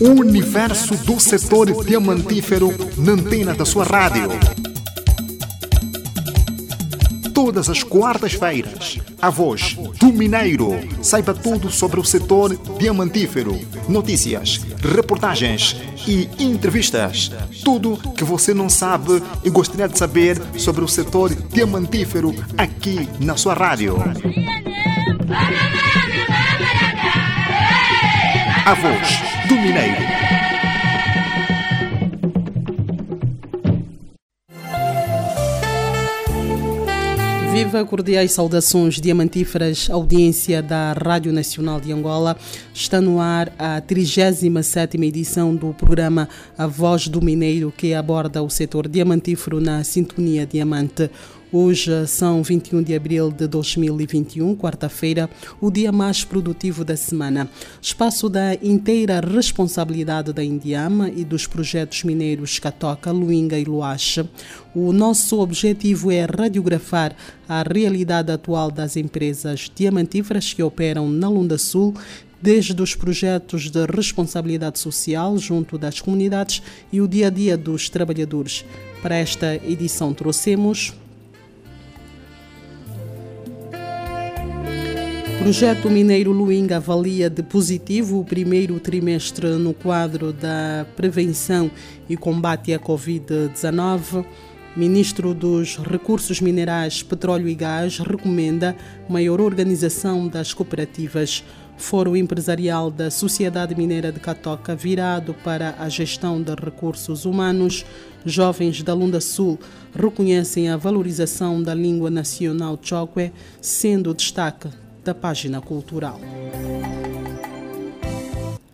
O universo do setor diamantífero na antena da sua rádio. Todas as quartas-feiras, a voz do Mineiro. Saiba tudo sobre o setor diamantífero. Notícias, reportagens e entrevistas. Tudo que você não sabe e gostaria de saber sobre o setor diamantífero aqui na sua rádio. A voz Mineiro. Viva, cordiais saudações diamantíferas, audiência da Rádio Nacional de Angola. Está no ar a 37 edição do programa A Voz do Mineiro, que aborda o setor diamantífero na Sintonia Diamante. Hoje são 21 de abril de 2021, quarta-feira, o dia mais produtivo da semana. Espaço da inteira responsabilidade da Indiama e dos projetos mineiros Catoca, Luinga e Luache. O nosso objetivo é radiografar a realidade atual das empresas diamantíferas que operam na Lunda Sul desde os projetos de responsabilidade social junto das comunidades e o dia a dia dos trabalhadores. Para esta edição trouxemos Projeto Mineiro Luinga avalia de positivo o primeiro trimestre no quadro da prevenção e combate à Covid-19. Ministro dos Recursos Minerais, Petróleo e Gás recomenda maior organização das cooperativas. Fórum Empresarial da Sociedade Mineira de Catoca, virado para a gestão de recursos humanos. Jovens da Lunda Sul reconhecem a valorização da língua nacional Chokwe, sendo destaque da página cultural.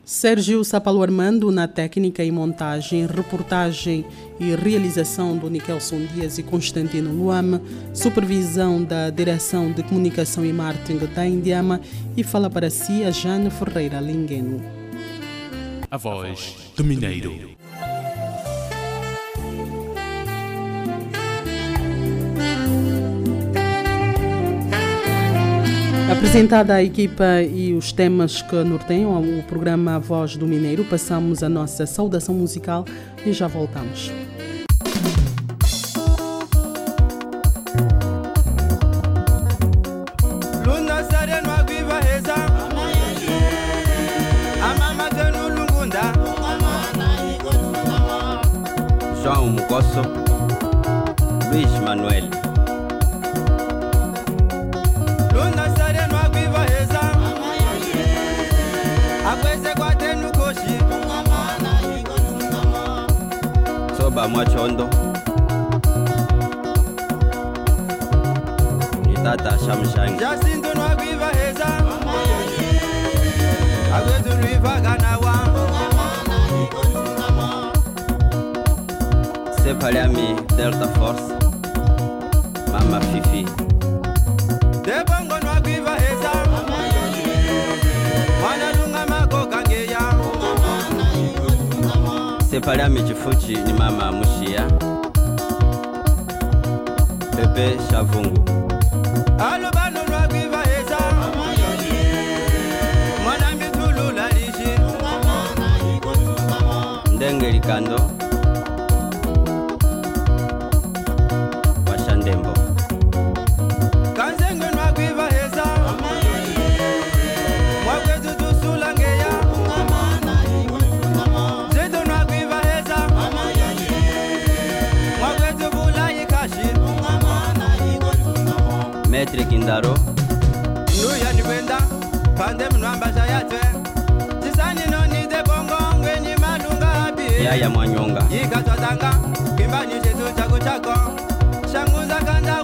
Sérgio Sapalo Armando na técnica e montagem, reportagem e realização do Nikelson Dias e Constantino Luame, supervisão da Direção de Comunicação e Marketing da Indiama e fala para si a Jane Ferreira Lingueno. A voz do Mineiro. Apresentada a equipa e os temas que norteiam o programa Voz do Mineiro, passamos a nossa saudação musical e já voltamos. João Mugosso, Luiz Manuel. Soba Mwachondo ni tata Shamshangi Jacinto Nwagwiva Heza Agwetu Riva Ganawa. Sepaliami Delta Force. Mama Fifi sepalami chifuchi ni mama mushiya pepe shavungu. Alubano lwagwiva eza. Mwanambitululalishi ndenge likando. maître Kindaro. Nous y a du Gwenda, pandem no ambasha yatwe. Tisani no ni de bongo ngweni malunga abi. Ya ya mwanyonga. Yika twatanga, kimbanyu chetu chako chako. Shanguza kanda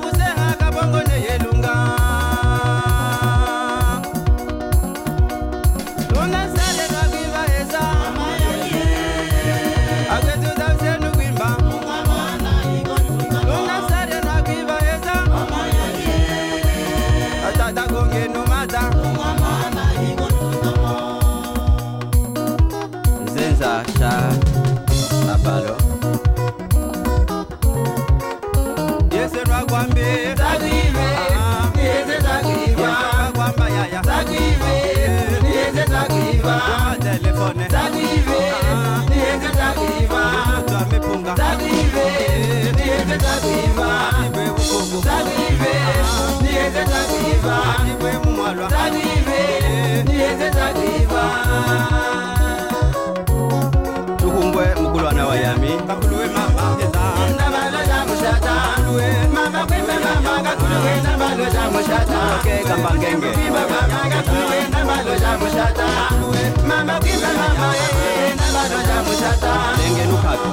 walwa tabibe niyeze tabiba tukumbwe mukulwana wa yami. Kakuluwe mama endabalo zamushata luwe mama kwimbe mama kakuluwe endabalo zamushata kekamba ngenge. Kwimbe mama kakuluwe endabalo zamushata luwe mama kwimbe mama endabalo zamushata ngenge. nukapi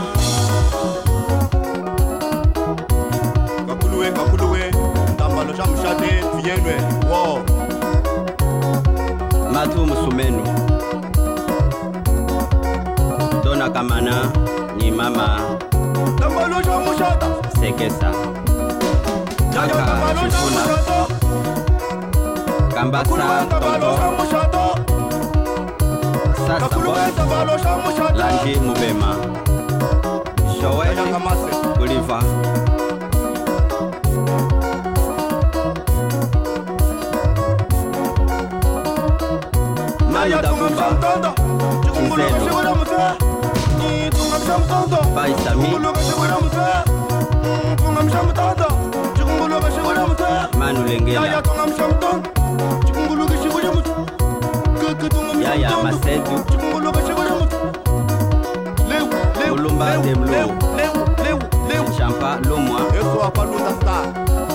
kakuluwe kakuluwe ndambalo zamushate fiyenwe wo. wow. Fatou Musumenu Dona Kamana ni mama. Sekesa. Kaka Sifuna. Kambasa Tonto. Sasa Lanji Mubema. Showele Kuliva. mwana ndakufa iselo faisami manu lengela. Yaya masedu mulumba demlo champa lomwa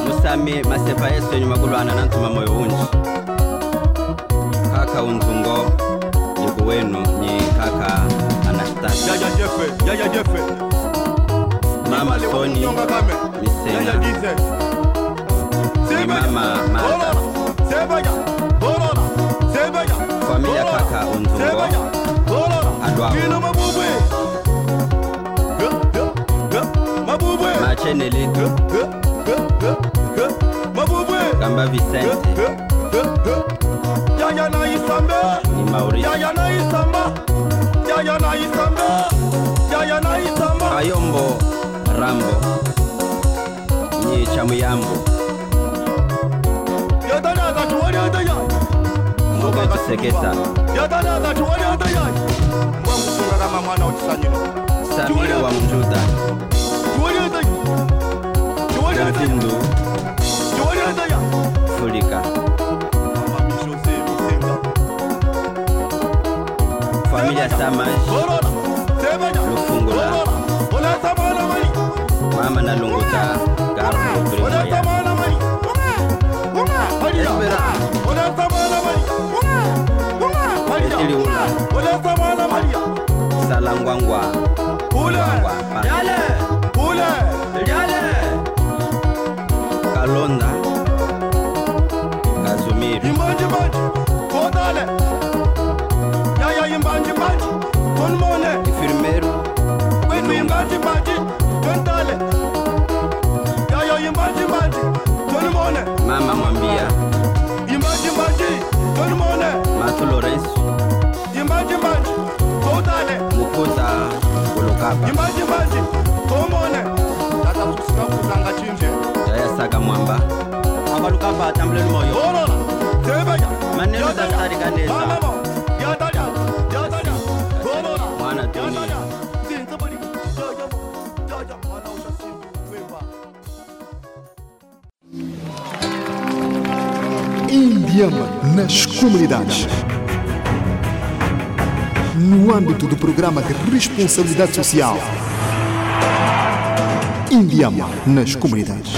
musame masepa esweni makulwana na ntuma moyo unji. kaunzungo kaka anastasi. Yaya jefe yaya jefe mama ni kaka unzungo kamba vicente yaya na isambe yaya na isamba. Yaya na isambe yaya na isamba. Ayombo rambo. Nye cha muyambo yadana za tuwali hata mboga chiseketa yadana za tuwali hata yai. Mwangu sungarama mwana uchisanyiro samira wa mjuda. Tuwali hata yai. Tuwali hata yai. Tuwali hata yai. familia Samaj Lufungula mama na lunguta salangwangwa kalonda. Kazumiru mone ifirmeru kwenu imbatimbaji tontale yayo imbatimbaji tonimone mama mwambia imbatimbaji tonimone matu lorensu imbatimbaji toutale mukuza kulukapa imbatimbaji tomone tatakusikakuzanga cinje yayasaka mwamba. Abalukapa atambuleni moyo. Olola tebeja maneno daktari kaneza Indiama nas comunidades. No âmbito do programa de responsabilidade social. Indiama nas comunidades.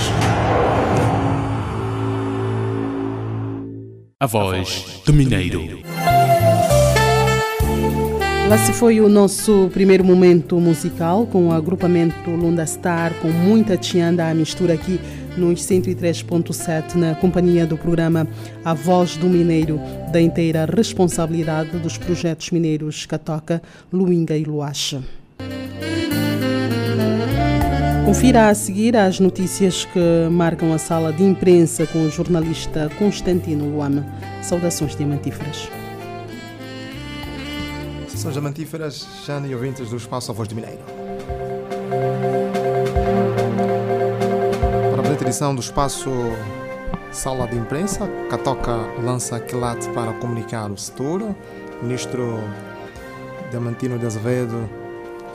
A voz do Mineiro. Lá se foi o nosso primeiro momento musical com o agrupamento Lunda Star, com muita tianda à mistura aqui nos 103.7, na companhia do programa A Voz do Mineiro, da inteira responsabilidade dos projetos mineiros Catoca, Luinga e Luacha. Confira a seguir as notícias que marcam a sala de imprensa com o jornalista Constantino Luama. Saudações diamantíferas. São diamantíferas, Jana e ouvintes do Espaço A Voz do Mineiro. A edição do Espaço Sala de Imprensa, Catoca lança quilate para comunicar o setor. O ministro Diamantino de Azevedo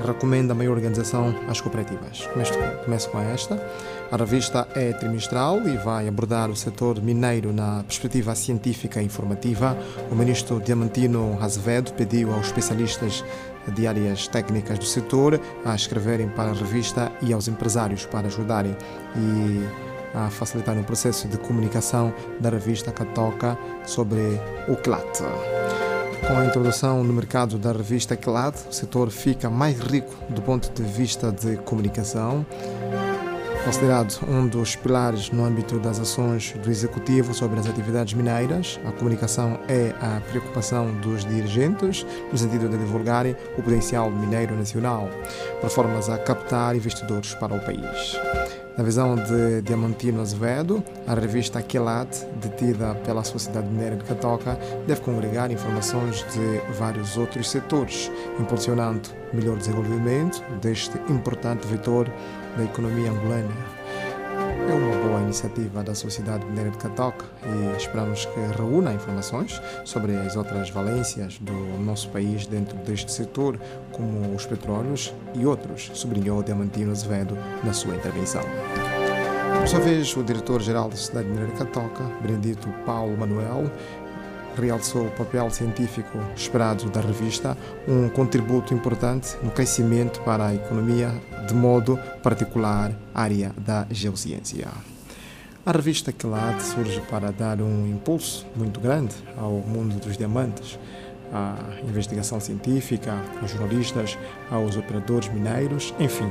recomenda maior organização às cooperativas. Começo com esta. A revista é trimestral e vai abordar o setor mineiro na perspectiva científica e informativa. O ministro Diamantino Azevedo pediu aos especialistas de áreas técnicas do setor a escreverem para a revista e aos empresários para ajudarem e a facilitar o processo de comunicação da revista Catoca sobre o CLAT. Com a introdução no mercado da revista CLAT, o setor fica mais rico do ponto de vista de comunicação Considerado um dos pilares no âmbito das ações do Executivo sobre as atividades mineiras, a comunicação é a preocupação dos dirigentes no sentido de divulgarem o potencial mineiro nacional, por formas a captar investidores para o país. Na visão de Diamantino Azevedo, a revista Quelat, detida pela Sociedade Mineira de Catoca, deve congregar informações de vários outros setores, impulsionando melhor desenvolvimento deste importante vetor da economia angolana. É uma boa iniciativa da Sociedade Mineira de Catoca e esperamos que reúna informações sobre as outras valências do nosso país dentro deste setor, como os petróleos e outros, sublinhou Diamantino Azevedo na sua intervenção. Por sua vez, o diretor-geral da Sociedade Mineira de Catoca, Benedito Paulo Manuel, realçou o papel científico esperado da revista, um contributo importante no crescimento para a economia, de modo particular área da geociência. A revista Quelad surge para dar um impulso muito grande ao mundo dos diamantes, à investigação científica, aos jornalistas, aos operadores mineiros, enfim,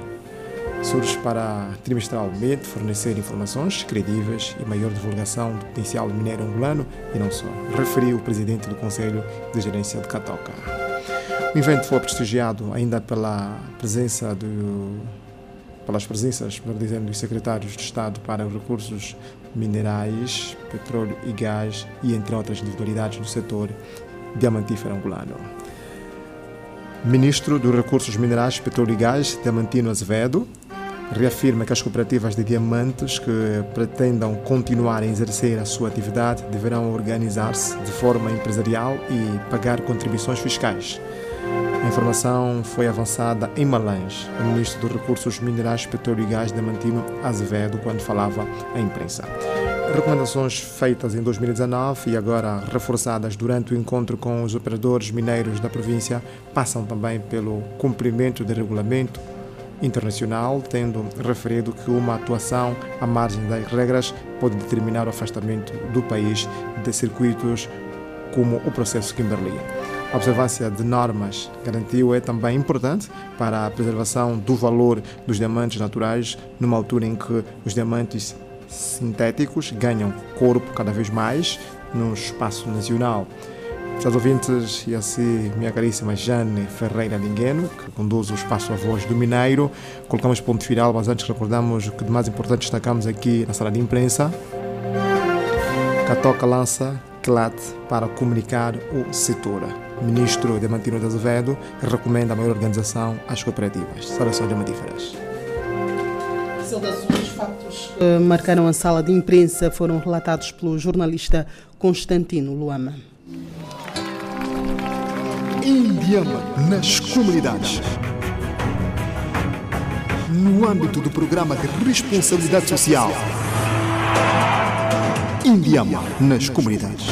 surge para trimestralmente fornecer informações credíveis e maior divulgação do potencial mineiro angolano e não só, referiu o presidente do Conselho de Gerência de Catoca. O evento foi prestigiado ainda pela presença do pelas presenças, melhor dizendo, dos secretários de Estado para os recursos minerais, petróleo e gás e entre outras individualidades do setor diamantífero angolano. Ministro dos Recursos Minerais, Petróleo e Gás, Diamantino Azevedo, reafirma que as cooperativas de diamantes que pretendam continuar a exercer a sua atividade deverão organizar-se de forma empresarial e pagar contribuições fiscais. A informação foi avançada em Malães, o ministro dos Recursos Minerais, Petróleo e Gás, Diamantino Azevedo, quando falava à imprensa. Recomendações feitas em 2019 e agora reforçadas durante o encontro com os operadores mineiros da província passam também pelo cumprimento do regulamento internacional, tendo referido que uma atuação à margem das regras pode determinar o afastamento do país de circuitos como o processo Kimberley. A observância de normas garantiu é também importante para a preservação do valor dos diamantes naturais, numa altura em que os diamantes sintéticos ganham corpo cada vez mais no espaço nacional. Seus ouvintes, e assim minha caríssima Jane Ferreira Lingueno, que conduz o espaço A Voz do Mineiro. Colocamos ponto final, mas antes recordamos que de mais importante destacamos aqui na sala de imprensa. Catoca lança CLAT para comunicar o setor. Ministro Diamantino de Azevedo recomenda a maior organização às cooperativas. Saudações diamantíferas. Saudações. Factos que marcaram a sala de imprensa foram relatados pelo jornalista Constantino Luama. Indiama nas comunidades. No âmbito do programa de responsabilidade social. Indiama nas comunidades.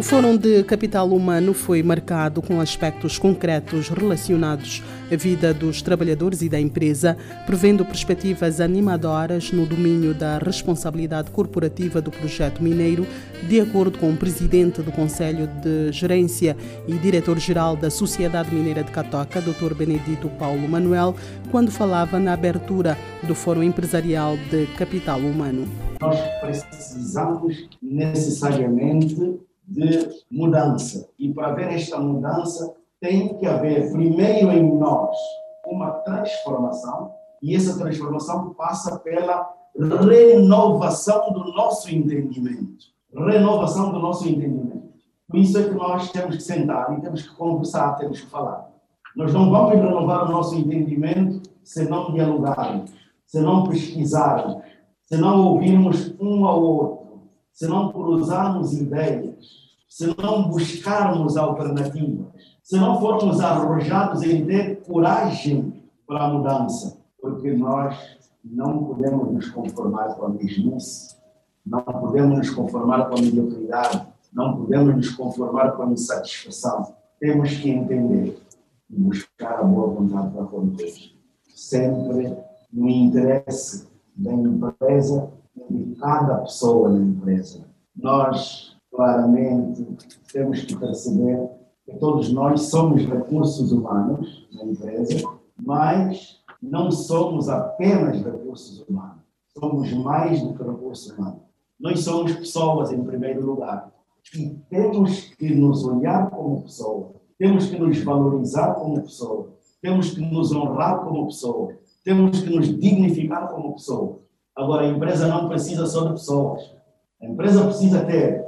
O Fórum de Capital Humano foi marcado com aspectos concretos relacionados à vida dos trabalhadores e da empresa, prevendo perspectivas animadoras no domínio da responsabilidade corporativa do projeto mineiro, de acordo com o presidente do Conselho de Gerência e diretor-geral da Sociedade Mineira de Catoca, Dr. Benedito Paulo Manuel, quando falava na abertura do Fórum Empresarial de Capital Humano. Nós precisamos necessariamente de mudança. E para haver esta mudança, tem que haver, primeiro em nós, uma transformação, e essa transformação passa pela renovação do nosso entendimento. Renovação do nosso entendimento. Por isso é que nós temos que sentar e temos que conversar, temos que falar. Nós não vamos renovar o nosso entendimento se não dialogarmos, se não pesquisarmos, se não ouvirmos um ao outro, se não cruzarmos ideias se não buscarmos alternativas, se não formos arrojados em ter coragem para a mudança, porque nós não podemos nos conformar com a mesmice, não podemos nos conformar com a mediocridade, não podemos nos conformar com a insatisfação. Temos que entender e buscar a boa vontade para com todos. Sempre no interesse da empresa e de cada pessoa na empresa. Nós, claramente, temos que perceber que todos nós somos recursos humanos na empresa, mas não somos apenas recursos humanos. Somos mais do que recursos humanos. Nós somos pessoas em primeiro lugar. E temos que nos olhar como pessoa. Temos que nos valorizar como pessoa. Temos que nos honrar como pessoa. Temos que nos dignificar como pessoa. Agora, a empresa não precisa só de pessoas. A empresa precisa ter,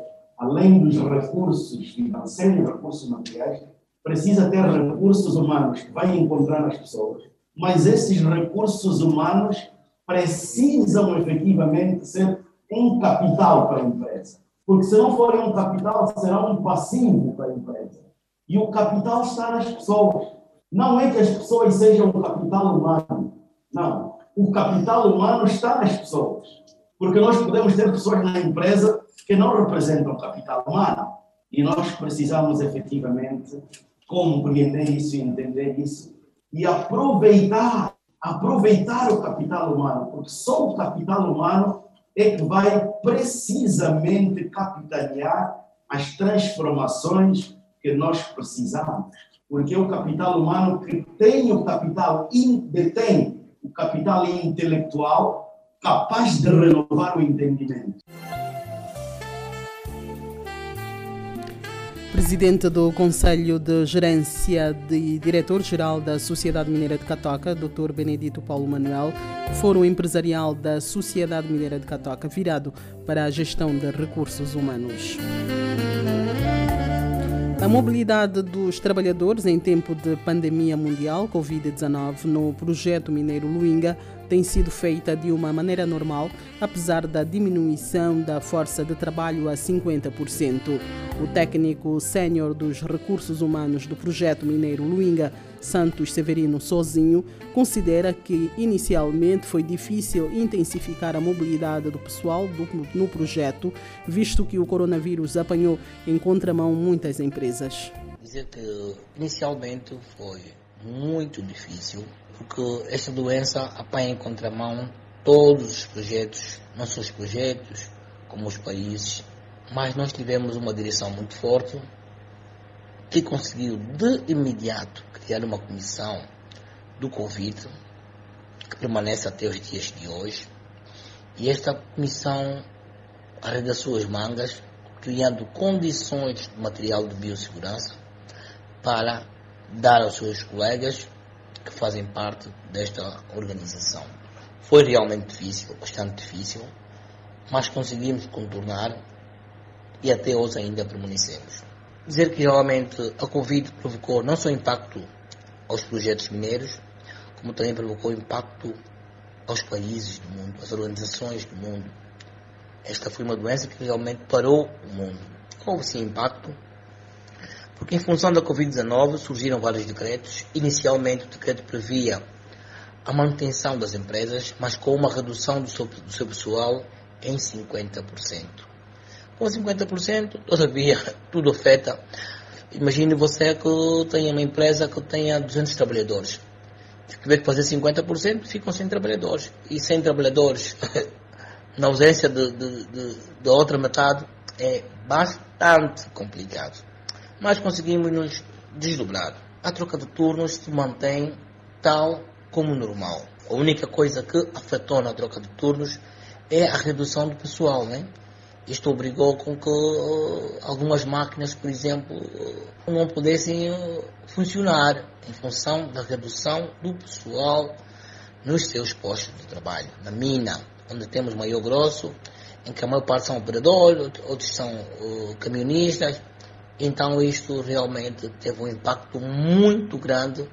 além dos recursos financeiros, recursos materiais, precisa ter recursos humanos que vai encontrar as pessoas. Mas esses recursos humanos precisam efetivamente ser um capital para a empresa. Porque se não forem um capital, será um passivo para a empresa. E o capital está nas pessoas. Não é que as pessoas sejam um capital humano. Não. O capital humano está nas pessoas. Porque nós podemos ter pessoas na empresa que não representam capital humano. E nós precisamos efetivamente compreender isso entender isso e aproveitar, aproveitar o capital humano, porque só o capital humano é que vai precisamente capitanear as transformações que nós precisamos. Porque é o capital humano que tem o capital, detém o capital intelectual capaz de renovar o entendimento. Presidente do Conselho de Gerência e Diretor-Geral da Sociedade Mineira de Catoca, Dr. Benedito Paulo Manuel, Fórum Empresarial da Sociedade Mineira de Catoca, virado para a gestão de recursos humanos. A mobilidade dos trabalhadores em tempo de pandemia mundial Covid-19 no projeto mineiro Luinga tem sido feita de uma maneira normal, apesar da diminuição da força de trabalho a 50%. O técnico sênior dos recursos humanos do projeto mineiro Luinga, Santos Severino Sozinho, considera que inicialmente foi difícil intensificar a mobilidade do pessoal do, no projeto, visto que o coronavírus apanhou em contramão muitas empresas. Dizer que inicialmente foi muito difícil porque esta doença apanha em contramão todos os projetos, não só os projetos, como os países, mas nós tivemos uma direção muito forte que conseguiu de imediato criar uma comissão do Covid que permanece até os dias de hoje. E esta comissão arregaçou as mangas, criando condições de material de biossegurança para dar aos seus colegas que fazem parte desta organização. Foi realmente difícil, bastante difícil, mas conseguimos contornar e até hoje ainda permanecemos. Dizer que realmente a Covid provocou não só impacto aos projetos mineiros, como também provocou impacto aos países do mundo, às organizações do mundo. Esta foi uma doença que realmente parou o mundo. Houve sim impacto, em função da Covid-19 surgiram vários decretos. Inicialmente o decreto previa a manutenção das empresas, mas com uma redução do seu, do seu pessoal em 50%. Com 50%, todavia, tudo afeta. Imagine você que tenha uma empresa que tenha 200 trabalhadores. Se tiver que fazer 50%, ficam sem trabalhadores. E sem trabalhadores, na ausência de outra metade, é bastante complicado mas conseguimos nos desdobrar. A troca de turnos se mantém tal como normal. A única coisa que afetou na troca de turnos é a redução do pessoal, né? Isto obrigou com que uh, algumas máquinas, por exemplo, uh, não pudessem uh, funcionar em função da redução do pessoal nos seus postos de trabalho. Na mina, onde temos maior grosso, em que a maior parte são operadores, outros são camionistas, então isto realmente teve um impacto muito grande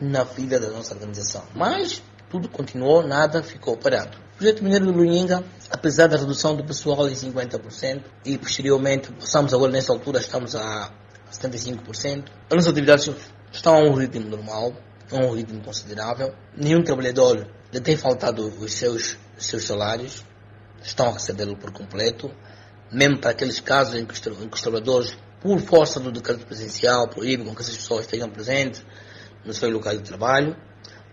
na vida da nossa organização. Mas tudo continuou, nada ficou parado. O projeto mineiro de Luinga, apesar da redução do pessoal em 50% e posteriormente, passamos agora nessa altura, estamos a 75%, as nossas atividades estão a um ritmo normal, a um ritmo considerável. Nenhum trabalhador lhe tem faltado os seus, os seus salários, estão a recebê-lo por completo, mesmo para aqueles casos em que os, em que os trabalhadores por força do decreto presidencial, proíbe que essas pessoas estejam presentes, no seu local de trabalho,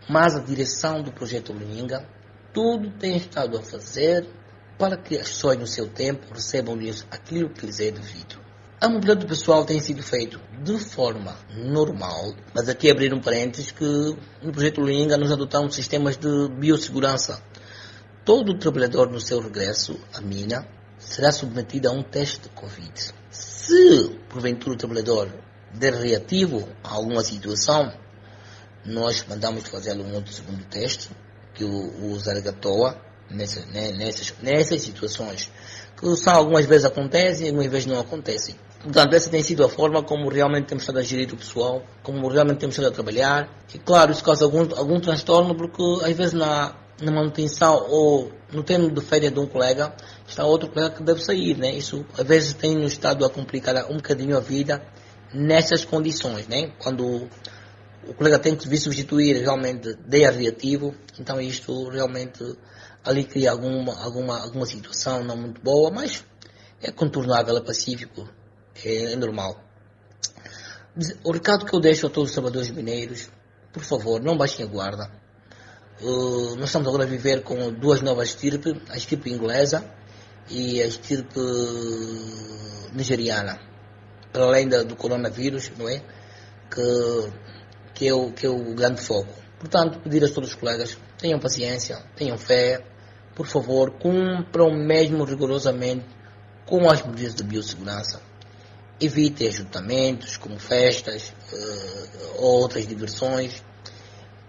mas a direção do projeto Luninga tudo tem estado a fazer para que as pessoas no seu tempo recebam lhes aquilo que lhes é devido. A mobilidade do pessoal tem sido feito de forma normal, mas aqui abrir um parênteses que no projeto Luninga nós adotamos sistemas de biossegurança. Todo trabalhador no seu regresso à mina será submetido a um teste de Covid. Se porventura o trabalhador der reativo a alguma situação, nós mandamos fazer um outro segundo teste, que o, o Zargatoa, nessa, né, nessas, nessas situações, que são algumas vezes acontecem e algumas vezes não acontecem. Portanto, essa tem sido a forma como realmente temos estado a gerir o pessoal, como realmente temos estado a trabalhar. E claro, isso causa algum, algum transtorno, porque às vezes na, na manutenção ou no termo de férias de um colega, está outro colega que deve sair, né? Isso às vezes tem nos estado a complicar um bocadinho a vida nessas condições, né? Quando o colega tem que vir substituir realmente de reativo, então isto realmente ali cria alguma, alguma, alguma situação não muito boa, mas é contornável, é pacífico, é, é normal. O recado que eu deixo a todos os trabalhadores mineiros, por favor, não baixem a guarda. Uh, nós estamos agora a viver com duas novas estirpes, a estirpe inglesa e a estirpe nigeriana, para além do coronavírus, não é? Que, que, é o, que é o grande foco. Portanto, pedir a todos os colegas, tenham paciência, tenham fé, por favor, cumpram mesmo rigorosamente com as medidas de biossegurança. Evitem ajuntamentos, como festas uh, ou outras diversões.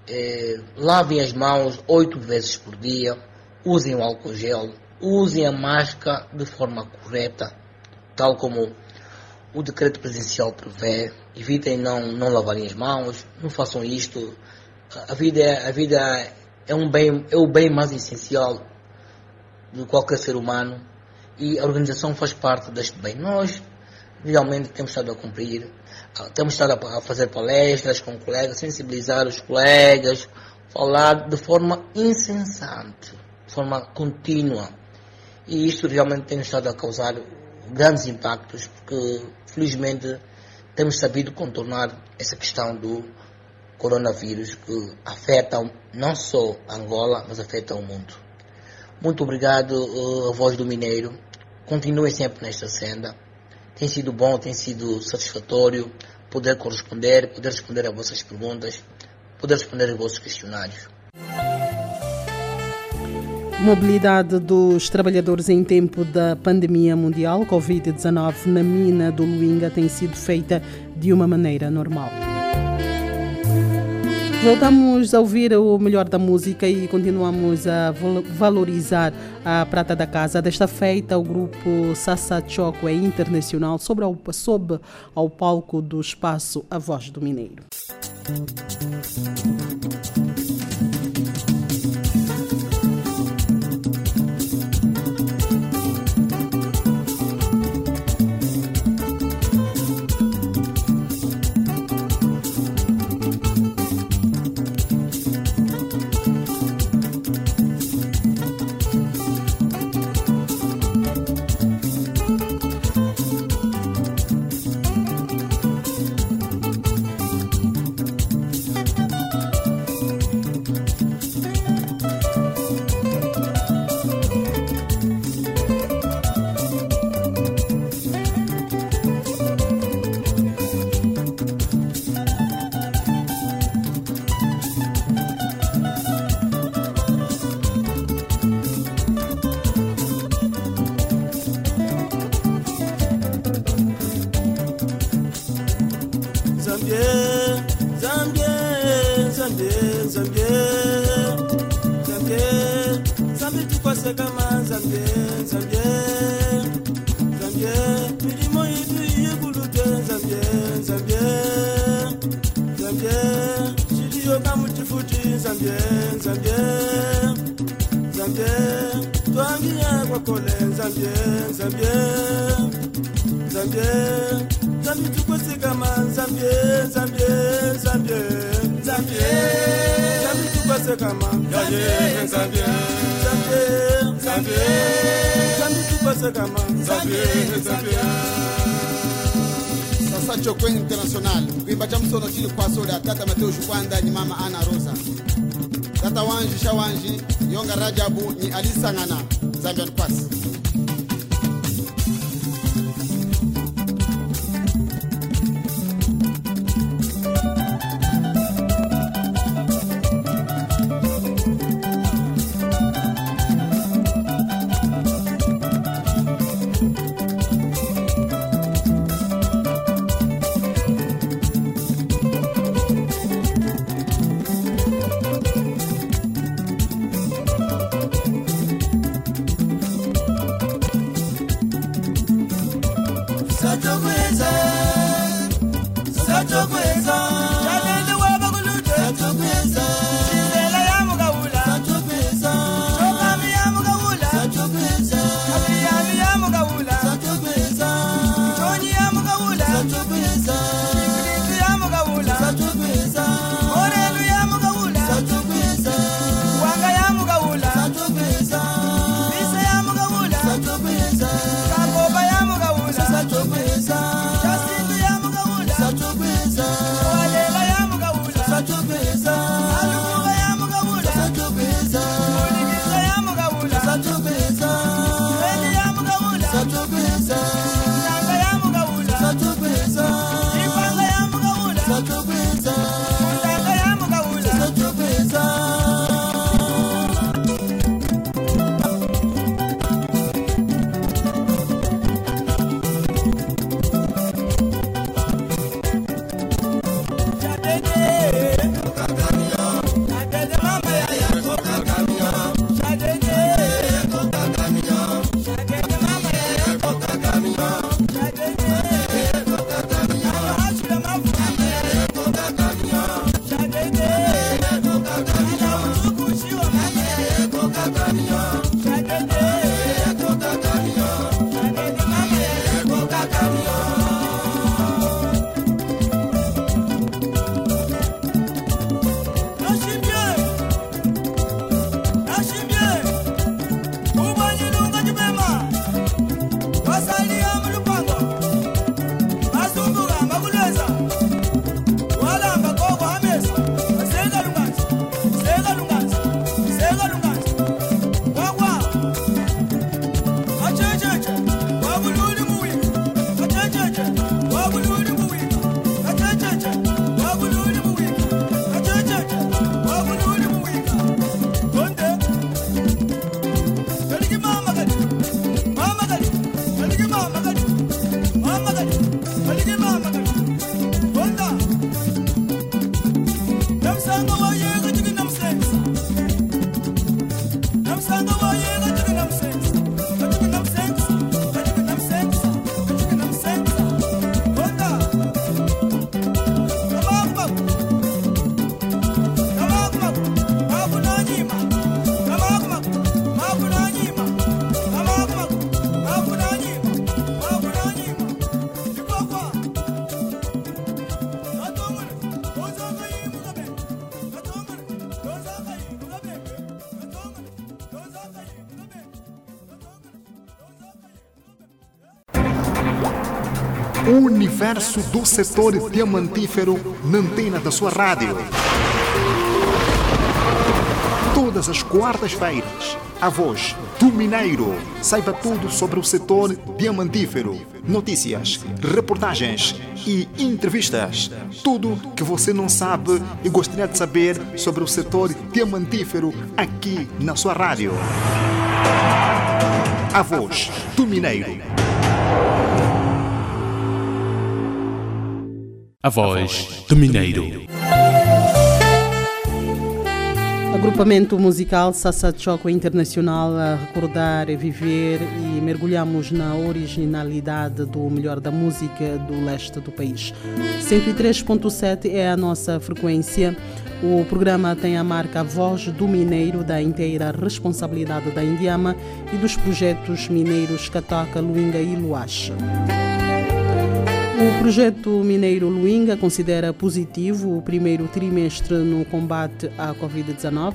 Uh, lavem as mãos oito vezes por dia. Usem o álcool gel. Usem a máscara de forma correta, tal como o decreto presidencial prevê. Evitem não, não lavarem as mãos. Não façam isto. A vida, a vida é, um bem, é o bem mais essencial de qualquer ser humano e a organização faz parte deste bem. Nós realmente temos estado a cumprir, temos estado a fazer palestras com colegas, sensibilizar os colegas, falar de forma insensante, de forma contínua. E isto realmente tem estado a causar grandes impactos, porque felizmente temos sabido contornar essa questão do coronavírus que afeta não só Angola, mas afeta o mundo. Muito obrigado, uh, a voz do Mineiro. Continuem sempre nesta senda. Tem sido bom, tem sido satisfatório poder corresponder, poder responder a vossas perguntas, poder responder aos vossos questionários. Mobilidade dos trabalhadores em tempo da pandemia mundial Covid-19 na mina do Luinga tem sido feita de uma maneira normal. Voltamos a ouvir o melhor da música e continuamos a valorizar a prata da casa. Desta feita, o grupo Sassa Choco é internacional sobre ao, sob ao palco do espaço A Voz do Mineiro. Chokwe international. Kuimba cha msono chili kwa soda tata mateo shukwanda ni mama ana rosa. Tata wanji shawanji yonga rajabu ni alisangana zambian kwasi universo do setor diamantífero na antena da sua rádio. Todas as quartas-feiras, a voz do Mineiro. Saiba tudo sobre o setor diamantífero. Notícias, reportagens e entrevistas. Tudo que você não sabe e gostaria de saber sobre o setor diamantífero aqui na sua rádio. A voz do Mineiro. A voz do Mineiro. Agrupamento musical Sassa Choco Internacional a recordar, viver e mergulhamos na originalidade do melhor da música do leste do país. 103.7 é a nossa frequência. O programa tem a marca Voz do Mineiro, da inteira responsabilidade da Indiama e dos projetos mineiros Catoca, Luinga e Luache. Projeto mineiro Luinga considera positivo o primeiro trimestre no combate à Covid-19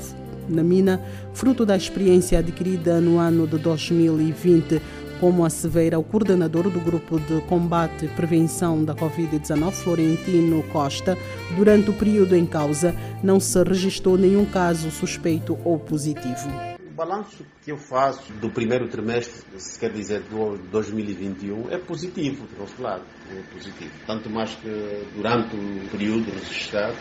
na mina, fruto da experiência adquirida no ano de 2020 como assevera o coordenador do Grupo de Combate e Prevenção da Covid-19, Florentino Costa. Durante o período em causa, não se registrou nenhum caso suspeito ou positivo. Balanço que eu faço do primeiro trimestre, se quer dizer do 2021, é positivo do nosso lado. É positivo. Tanto mais que durante o período registrado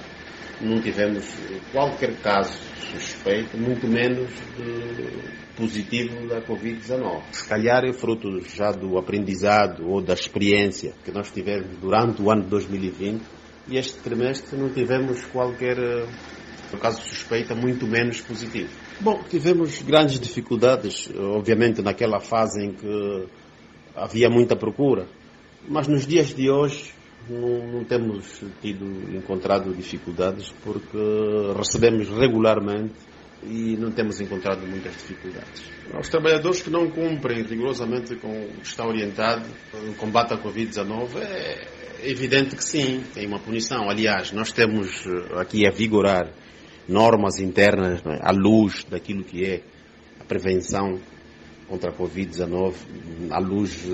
não tivemos qualquer caso suspeito, muito menos positivo da Covid-19. Se calhar é fruto já do aprendizado ou da experiência que nós tivemos durante o ano de 2020 e este trimestre não tivemos qualquer caso suspeita, muito menos positivo. Bom, tivemos grandes dificuldades, obviamente, naquela fase em que havia muita procura, mas nos dias de hoje não, não, temos tido encontrado dificuldades porque recebemos regularmente e não temos encontrado muitas dificuldades. Os trabalhadores que não cumprem rigorosamente com o que está orientado no combate à Covid-19 é evidente que sim, tem uma punição. Aliás, nós temos aqui a vigorar normas internas é? à luz daquilo que é a prevenção contra a Covid-19, à luz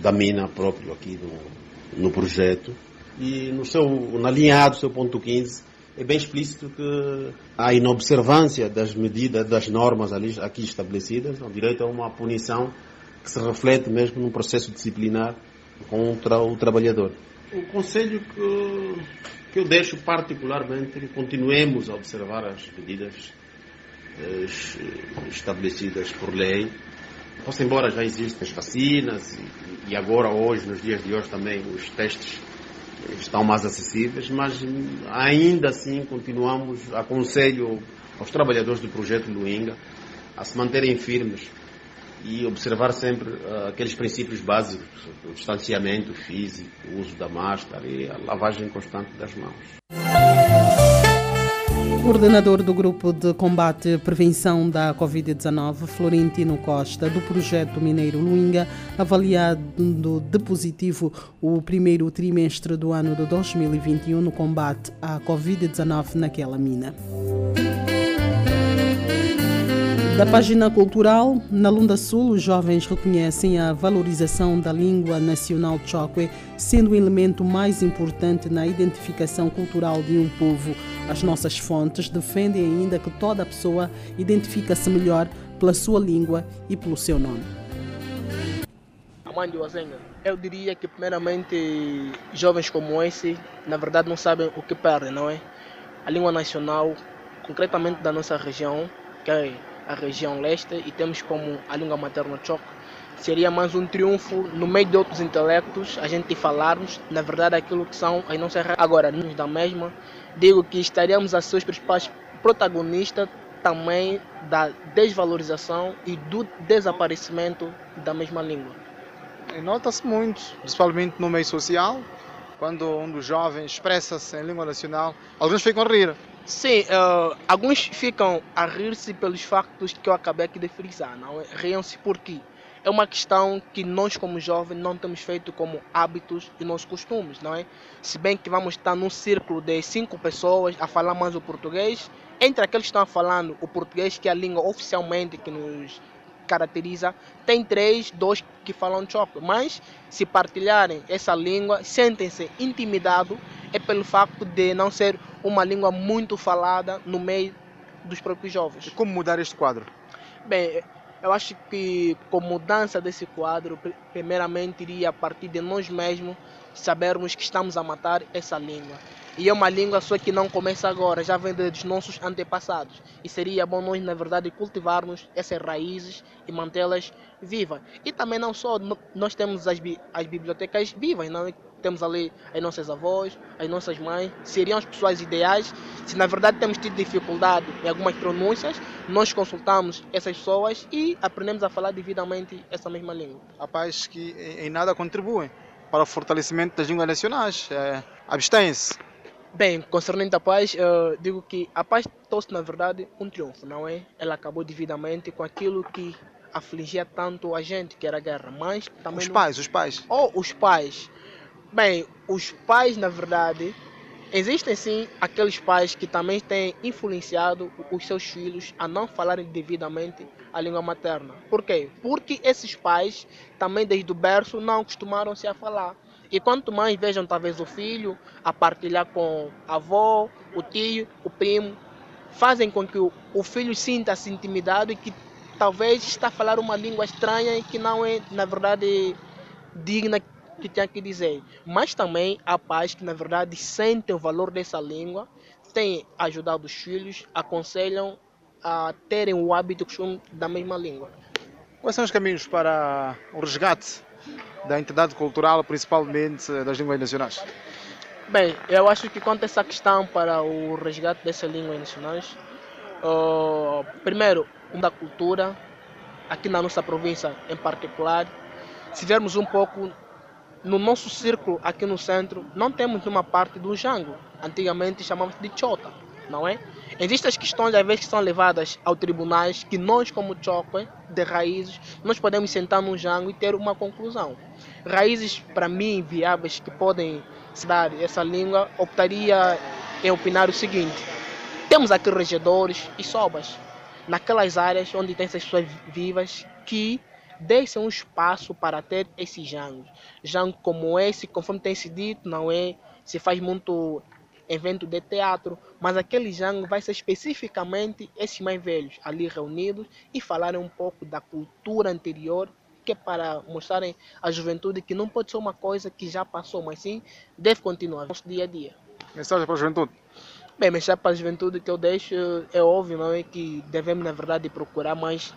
da mina próprio aqui no, no projeto. E no seu, na linha A do seu ponto 15, é bem explícito que a inobservância das medidas, das normas ali, aqui estabelecidas, o direito a uma punição que se reflete mesmo num processo disciplinar contra o trabalhador. O conselho que, que eu deixo particularmente que continuemos a observar as medidas estabelecidas por lei. Posso embora já existem as vacinas e, agora hoje, nos dias de hoje também, os testes estão mais acessíveis, mas ainda assim continuamos, aconselho aos trabalhadores do projeto Luinga a se manterem firmes e observar sempre uh, aqueles princípios básicos, o distanciamento físico, o uso da máscara e a lavagem constante das mãos. Coordenador do Grupo de Combate e Prevenção da Covid-19, Florentino Costa, do Projeto Mineiro Luinga, avaliando de positivo o primeiro trimestre do ano de 2021 no combate à Covid-19 naquela mina. Da página cultural, na Lunda Sul, os jovens reconhecem a valorização da língua nacional Chokwe, sendo o elemento mais importante na identificação cultural de um povo. As nossas fontes defendem ainda que toda pessoa identifica-se melhor pela sua língua e pelo seu nome. Wazenga, eu diria que primeiramente jovens como esse, na verdade não sabem o que perdem, não é? A língua nacional, concretamente da nossa região, que é a região leste e temos como a língua materna choque. Seria mais um triunfo no meio de outros intelectos a gente falarmos, na verdade, aquilo que são as nossas Agora, nos da mesma, digo que estaríamos a ser os principais protagonistas também da desvalorização e do desaparecimento da mesma língua. Nota-se muito, principalmente no meio social, quando um dos jovens expressa-se em língua nacional, alguns ficam a rir. Sim, uh, alguns ficam a rir-se pelos factos que eu acabei aqui de frisar, não é? Riam-se porque é uma questão que nós como jovens não temos feito como hábitos e nossos costumes, não é? Se bem que vamos estar num círculo de cinco pessoas a falar mais o português, entre aqueles que estão falando o português, que é a língua oficialmente que nos caracteriza, tem três, dois que falam choque, mas se partilharem essa língua, sentem-se intimidados é pelo facto de não ser uma língua muito falada no meio dos próprios jovens. E como mudar este quadro? Bem, eu acho que com mudança desse quadro, primeiramente iria a partir de nós mesmos sabermos que estamos a matar essa língua. E é uma língua só que não começa agora, já vem dos nossos antepassados. E seria bom nós, na verdade, cultivarmos essas raízes e mantê-las vivas. E também não só, nós temos as, as bibliotecas vivas, não é? Temos ali as nossas avós, as nossas mães, seriam as pessoas ideais. Se na verdade temos tido dificuldade em algumas pronúncias, nós consultamos essas pessoas e aprendemos a falar devidamente essa mesma língua. Há pais que em nada contribuem para o fortalecimento das línguas nacionais, é, abstêm-se. Bem, concernente a paz, eu digo que a paz trouxe na verdade um triunfo, não é? Ela acabou devidamente com aquilo que afligia tanto a gente, que era a guerra, mas também... Os pais, os pais. Ou oh, os pais Bem, os pais, na verdade, Existem sim aqueles pais que também têm influenciado os seus filhos a não falarem devidamente a língua materna. Por quê? Porque esses pais também desde o berço não acostumaram-se a falar. E quanto mais vejam talvez o filho a partilhar com a avó, o tio, o primo, fazem com que o, filho sinta-se intimidado e que talvez está a falar uma língua estranha e que não é, na verdade, digna que tinha que dizer. Mas também há pais que, na verdade, sentem o valor dessa língua, têm ajudado os filhos, aconselham a terem o hábito o costume da mesma língua. Quais são os caminhos para o resgate da entidade cultural, principalmente das línguas nacionais? Bem, eu acho que quanto a essa questão para o resgate dessas línguas nacionais, uh, primeiro, da cultura, aqui na nossa província em particular, se vermos um pouco no nosso círculo aqui no centro, não temos uma parte do jango. Antigamente chamamos de chota, não é? Existem as questões, às vezes, que são levadas ao tribunais, que nós, como choque de raízes, nós podemos sentar no jango e ter uma conclusão. Raízes, para mim, viáveis, que podem se dar essa língua, optaria em opinar o seguinte. Temos aqui regedores e sobas, naquelas áreas onde tem essas pessoas vivas que deixam um espaço para ter esses jangos. Jango como esse, conforme tem se dito, não é? Se faz muito evento de teatro, mas aquele jango vai ser especificamente esses mais velhos ali reunidos e falarem um pouco da cultura anterior, que é para mostrarem à juventude que não pode ser uma coisa que já passou, mas sim deve continuar no nosso dia a dia. Mensagem para a juventude? Bem, mensagem para a juventude que eu deixo é óbvio, não é que devemos na verdade procurar mais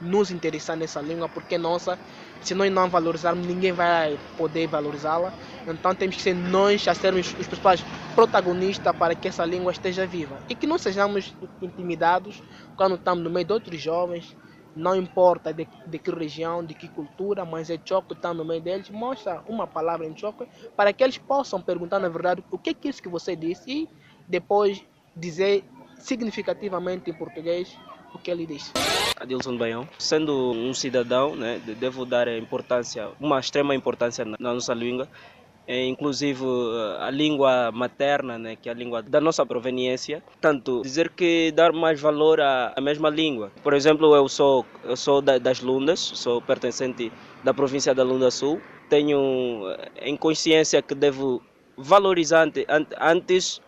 nos interessar nessa língua, porque nossa, se nós não valorizarmos, ninguém vai poder valorizá-la. Então temos que ser nós a sermos os principais protagonistas para que essa língua esteja viva. E que não sejamos intimidados quando estamos no meio de outros jovens, não importa de, de que região, de que cultura, mas é choque está no meio deles, mostra uma palavra em choque para que eles possam perguntar na verdade o que é isso que você disse e depois dizer significativamente em português o que ele disse. Adilson Baião. Sendo um cidadão, né, devo dar importância, uma extrema importância na, nossa língua, inclusive a língua materna, né, que é a língua da nossa proveniência. Tanto dizer que dar mais valor à, mesma língua. Por exemplo, eu sou eu sou da, das Lundas, sou pertencente da província da Lunda Sul. Tenho em consciência que devo valorizar antes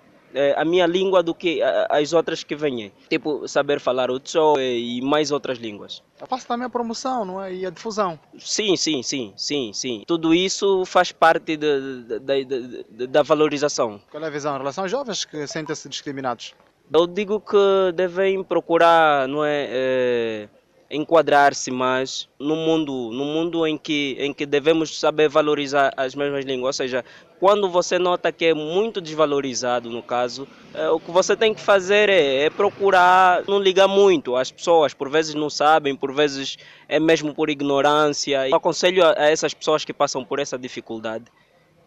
a minha língua do que as outras que vêm. Tipo, saber falar o tso e mais outras línguas. Faço também a promoção, não é? E a difusão. Sim, sim, sim, sim, sim. Tudo isso faz parte de, de, de, da valorização. Qual é a visão em relação aos jovens que sentem-se discriminados? Eu digo que devem procurar, não é, é enquadrar-se mais no mundo, no mundo em que em que devemos saber valorizar as mesmas línguas, ou seja, quando você nota que é muito desvalorizado, no caso, é, o que você tem que fazer é, é, procurar não ligar muito às pessoas, por vezes não sabem, por vezes é mesmo por ignorância. Eu aconselho a, a essas pessoas que passam por essa dificuldade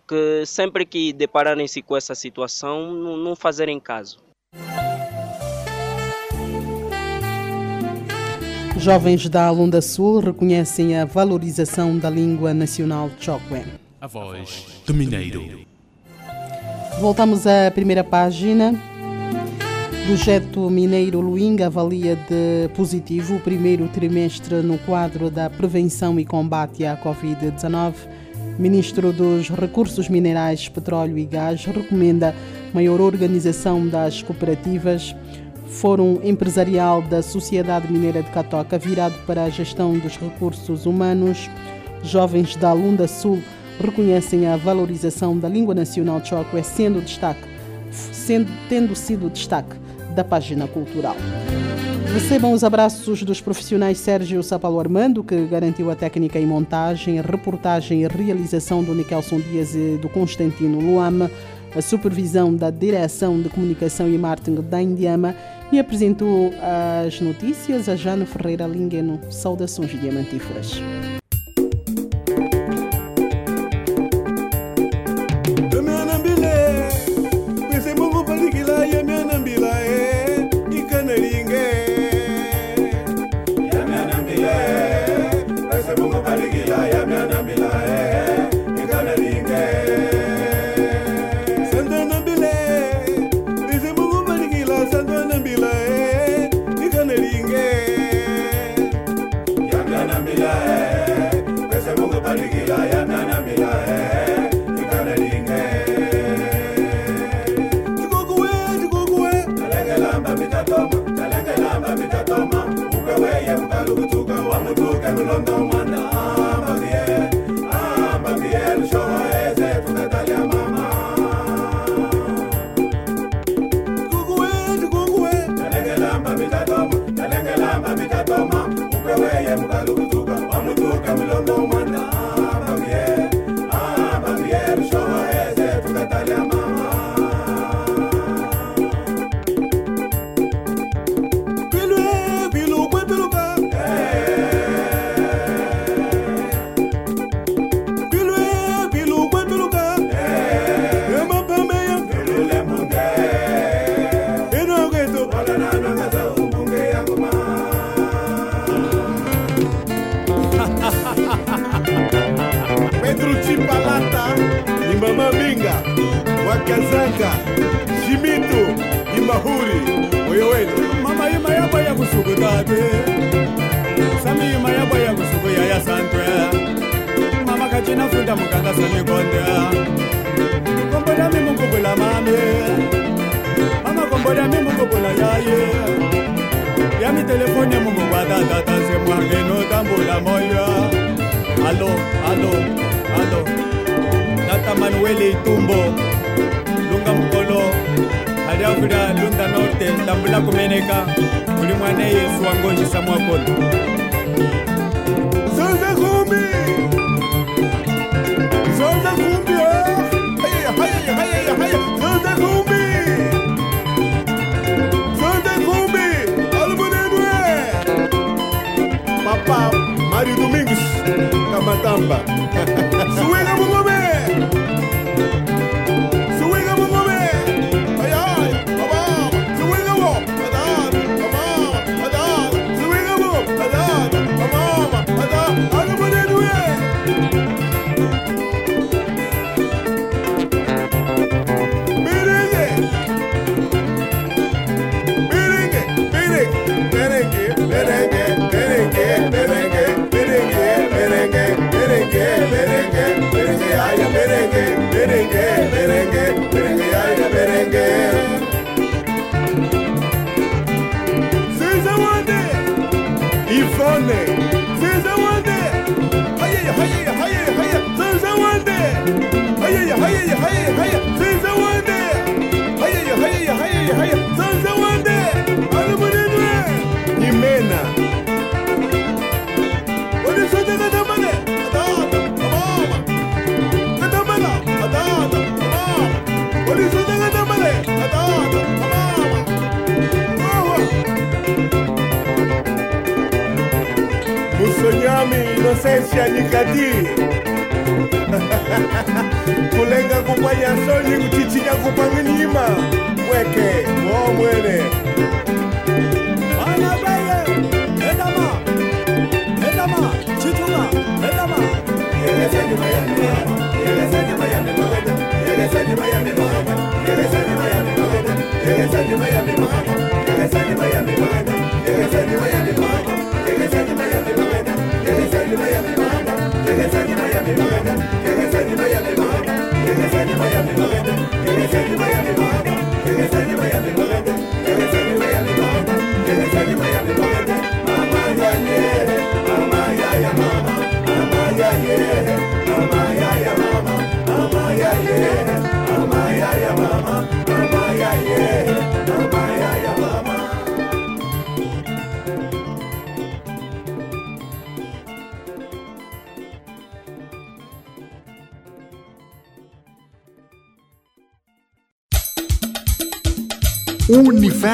que sempre que depararem-se com essa situação, não, não fazerem caso. Jovens da Alunda Sul reconhecem a valorização da língua nacional Chokwe. A voz do Mineiro. Voltamos à primeira página. Projeto Mineiro Luinga avalia de positivo o primeiro trimestre no quadro da prevenção e combate à Covid-19. Ministro dos Recursos Minerais, Petróleo e Gás recomenda maior organização das cooperativas. Fórum Empresarial da Sociedade Mineira de Catoca, virado para a gestão dos recursos humanos. Jovens da Lunda Sul reconhecem a valorização da língua nacional Chokwe, sendo destaque, sendo, tendo sido destaque da página cultural. Recebam os abraços dos profissionais Sérgio Sapalo Armando, que garantiu a técnica e montagem, reportagem e realização do Nikelson Dias e do Constantino Luama, a supervisão da Direção de Comunicação e Marketing da Indiama e apresentou as notícias a Jana Ferreira Lingueno. Saudações diamantíferas.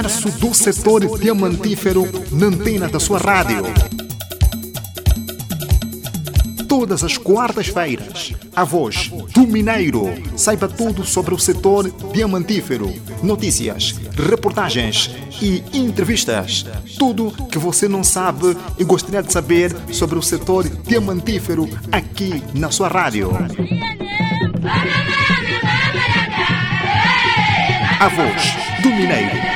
universo do setor diamantífero na antena da sua rádio. Todas as quartas-feiras, a voz do Mineiro. Saiba tudo sobre o setor diamantífero. Notícias, reportagens e entrevistas. Tudo que você não sabe e gostaria de saber sobre o setor diamantífero aqui na sua rádio. A voz do Mineiro